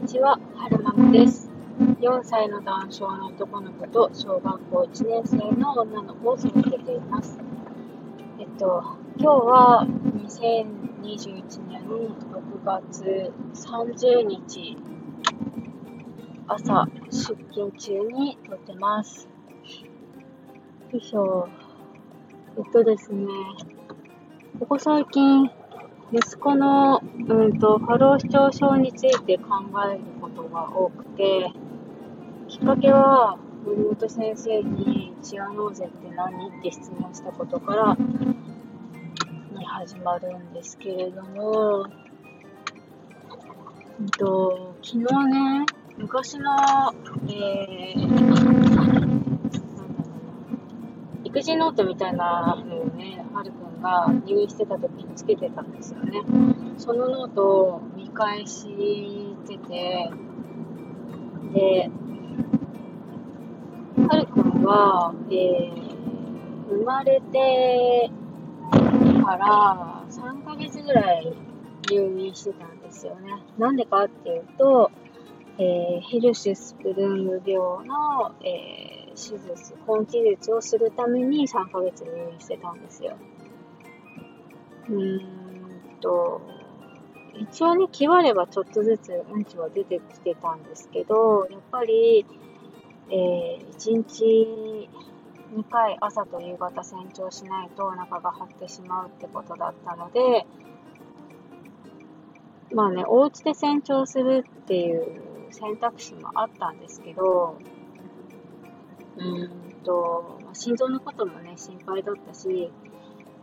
にちは、はるままです。4歳の男性の男の子と小学校1年生の女の子を育てています。えっと、今日は2021年6月30日朝出勤中に撮ってます。よいしょ。えっとですね、ここ最近息子の、うんと、過労死症症について考えることが多くて、きっかけは、森本先生にチアノーゼって何って質問したことからに始まるんですけれども、うんと、昨日ね、昔の、えー、育児ノートみたいなのをね、はるくんが入院してた時につけてたんですよね。そのノートを見返してて、で、はるくんは、えー、生まれてから3ヶ月ぐらい入院してたんですよね。なんでかっていうと、えー、ヒルシュスプルング病の、えー手術、根治術をするために3ヶ月入院してたんですよ。うーんと、一応ね、決まればちょっとずつうんちは出てきてたんですけど、やっぱり、えー、1日2回朝と夕方洗浄しないとお腹が張ってしまうってことだったので、まあね、お家で洗浄するっていう選択肢もあったんですけど、うんと、心臓のこともね、心配だったし、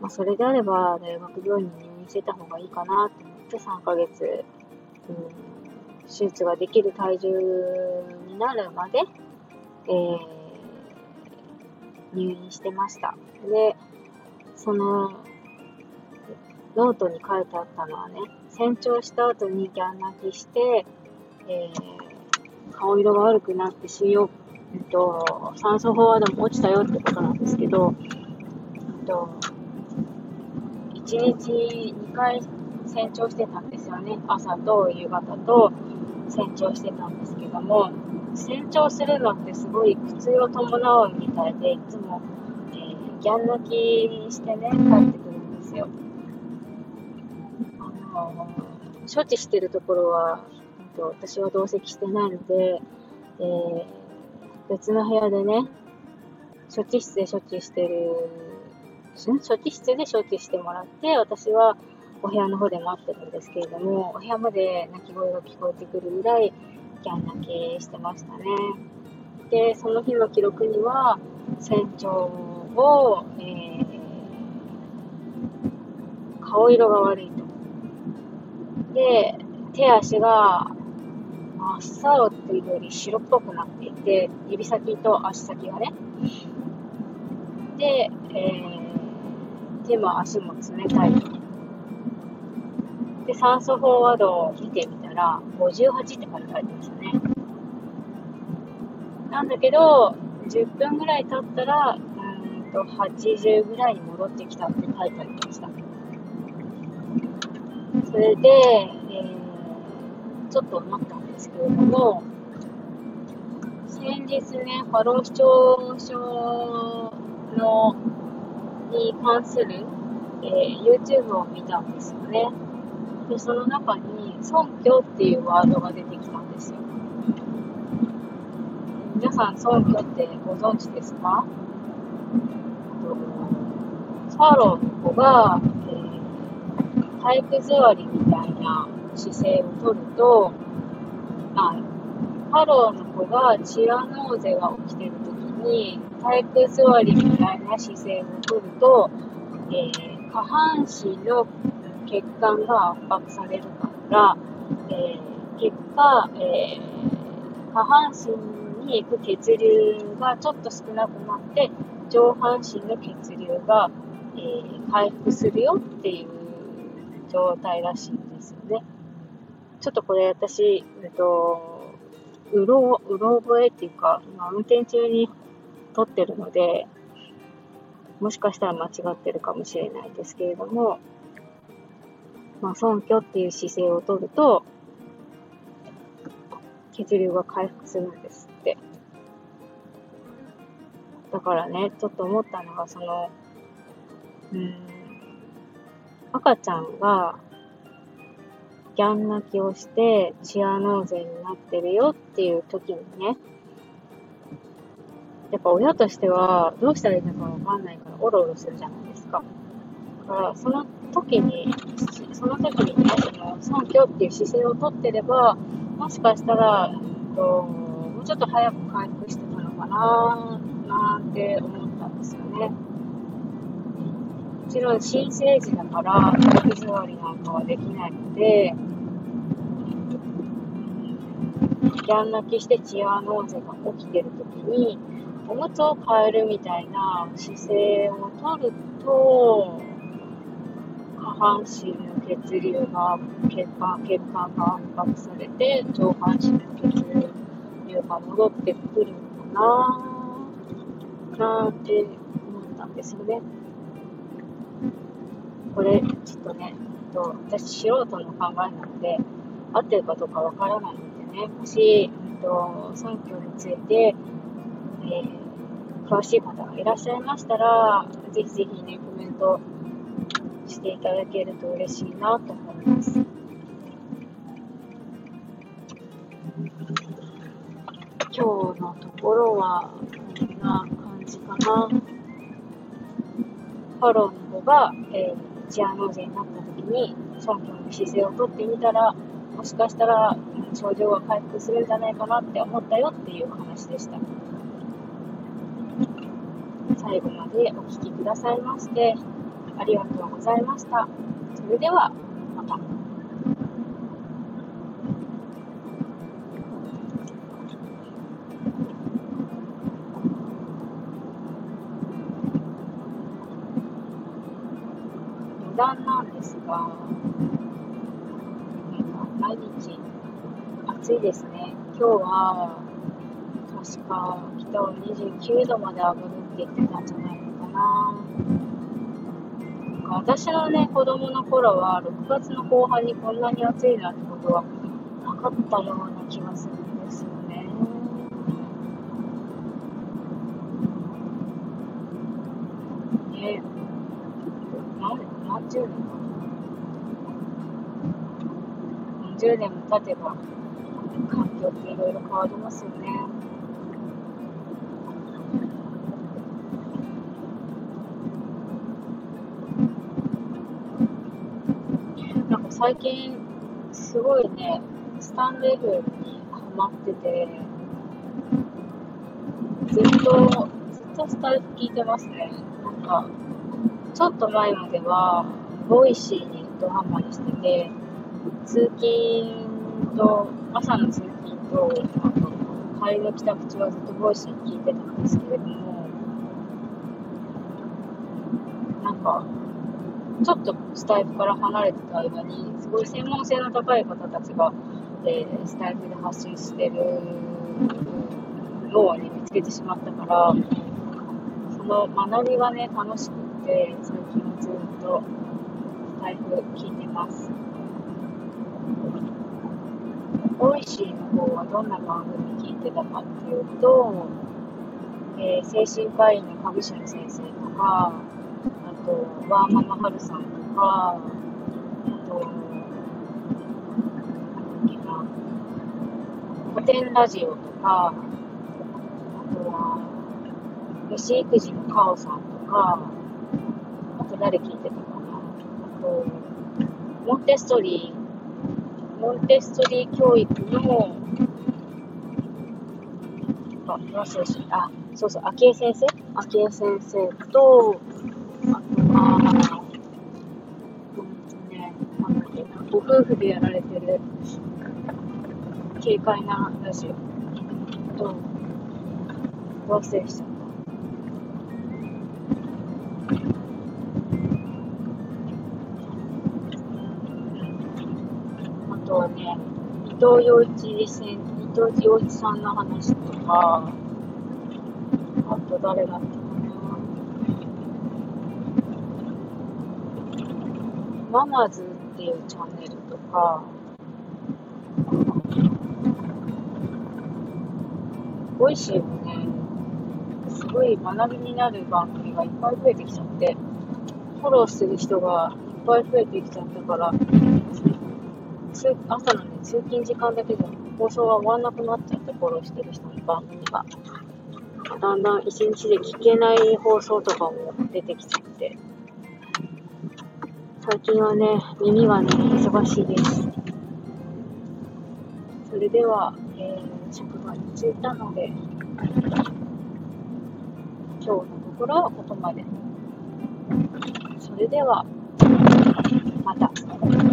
まあ、それであれば大学病院に入院してた方がいいかなと思って3ヶ月、うん、手術ができる体重になるまで、えー、入院してました。で、その、ノートに書いてあったのはね、成長した後にギャン泣きして、えー、顔色が悪くなって腫瘍えっと、酸素飽和度も落ちたよってことなんですけど、えっと、1日2回洗浄してたんですよね。朝と夕方と洗浄してたんですけども、洗浄するのってすごい苦痛を伴うみたいで、いつも、えー、ギャン泣きしてね、帰ってくるんですよ。あの処置してるところは、私は同席してないので、えー別の部屋でね、処置室で処置してる、処置室で処置してもらって、私はお部屋の方で待ってるんですけれども、お部屋まで泣き声が聞こえてくるぐらい、ギャン泣きしてましたね。で、その日の記録には、船長を、えー、顔色が悪いと。で、手足が真っ青っていうより白っぽくなっていて、指先と足先がね。で、えー、手も足も冷たい。で、酸素飽和度を見てみたら、58って書いてありましたね。なんだけど、10分ぐらい経ったら、うんと80ぐらいに戻ってきたって書いてありました。それで、ちょっと思ったんですけれども、先日ね、過労死症症のに関する、えー、YouTube を見たんですよね。で、その中に、尊虚っていうワードが出てきたんですよ。皆さん、尊虚ってご存知ですか？ファローの子が、えー、体育座りみたいな姿勢をとると、あ、ファローの子がチアノーゼが起きてる時に、体育座りみたいな姿勢をとると、えー、下半身の血管が圧迫されるから、えー、結果、えー、下半身に行く血流がちょっと少なくなって、上半身の血流が、えー、回復するよっていう状態らしいんですよね。ちょっとこれ私、えっと、うろ、うろ覚えっていうか、ま運転中に撮ってるので、もしかしたら間違ってるかもしれないですけれども、まあ、尊虚っていう姿勢をとると、血流が回復するんですって。だからね、ちょっと思ったのが、その、うん、赤ちゃんがギャン泣きをしてチアノーゼになってるよっていう時にね、やっぱ親としてはどうしたらいいのかわかんないからおろおろするじゃないですか。だからその時に、その時にね、その尊虚っていう姿勢をとってれば、もしかしたら、えっと、もうちょっと早く回復してたのかななんて思ったんですよね。もちろん新生児だから体育座りなんかはできないので、ギャン泣きしてチアノーゼが起きてる時に、おむつを変えるみたいな姿勢をとると、下半身の血流が、血管、血管が圧迫されて、上半身の血流が戻ってくるのかななんて思ったんですよね。これ、ちょっとね、と私素人の考えなので、合ってるかどうかわからないのでね、もし、えっと、選挙について、えー、詳しい方がいらっしゃいましたら、ぜひぜひね、コメントしていただけると嬉しいなと思います。今日のところは、こんな感じかな。ファローの方が、えー、チアノーゼになった時に、尊敬の姿勢をとってみたら、もしかしたら症状が回復するんじゃないかなって思ったよっていう話でした。最後までお聴きくださいまして、ありがとうございました。それでは、また。余談なんですが、毎日暑いですね。今日は確か北は29度まで上がるって言ってたんじゃないのかな。私のね、子供の頃は6月の後半にこんなに暑いなってことはなかったような気がするんですよね。ね何、何十年か10年も経てば環境っていろいろ変わりますよね。なんか最近すごいね、スタンド F にハマってて、ずっと、ずっとスタエフ聞いてますね。なんか、ちょっと前までは、 Voicyにドハマりしてて、通勤と、朝の通勤と、あと、帰りの帰宅中はずっと Voicy聞いてたんですけれども、なんか、ちょっとスタエフから離れてた間に、すごい専門性の高い方たちが、えー、スタエフで発信してるのをね、見つけてしまったから、その学びがね、楽しくて、最近はずっとスタエフ聞いてます。 Voicyの方はどんな番組聞いてたかっていうと、えー、精神科医の上白先生とか、あと、ワーママハルさんとか、あと、なんだっけな、古典ラジオとか、あとは、吉育児のカオさんとか、あと誰聞いてたかな、あと、モンテッソリーモンテッソリー教育の、あ、忘れしあ、そうそう、昭恵先生昭恵先生と、あとは、うんね、なんだっけな、ご夫婦でやられてる、軽快なラジオと、忘れしちゃった。藤洋一先、伊藤洋一さんの話とか、あと誰だったかな。ママズっていうチャンネルとか、ごいし、ね、すごい学びになる番組がいっぱい増えてきちゃって、フォローする人がいっぱい増えてきちゃったから、朝のね、通勤時間だけで放送が終わんなくなっちゃって、フォローしてる人の番組が。だんだん一日で聞けない放送とかも出てきちゃって、最近はね、耳がね、忙しいです。それでは、えー、職場に着いたので、今日のところはここまで。それでは、また。